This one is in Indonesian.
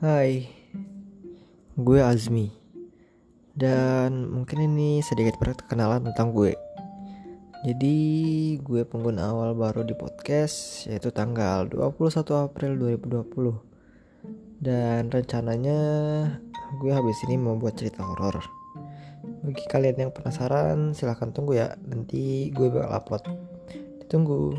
Hai, gue Azmi. Dan mungkin ini sedikit perkenalan tentang gue. Jadi gue pengguna awal baru di podcast Yaitu tanggal 21 April 2020 Dan rencananya gue habis ini mau buat cerita horor. Bagi kalian yang penasaran silahkan tunggu ya. Nanti gue bakal upload. Ditunggu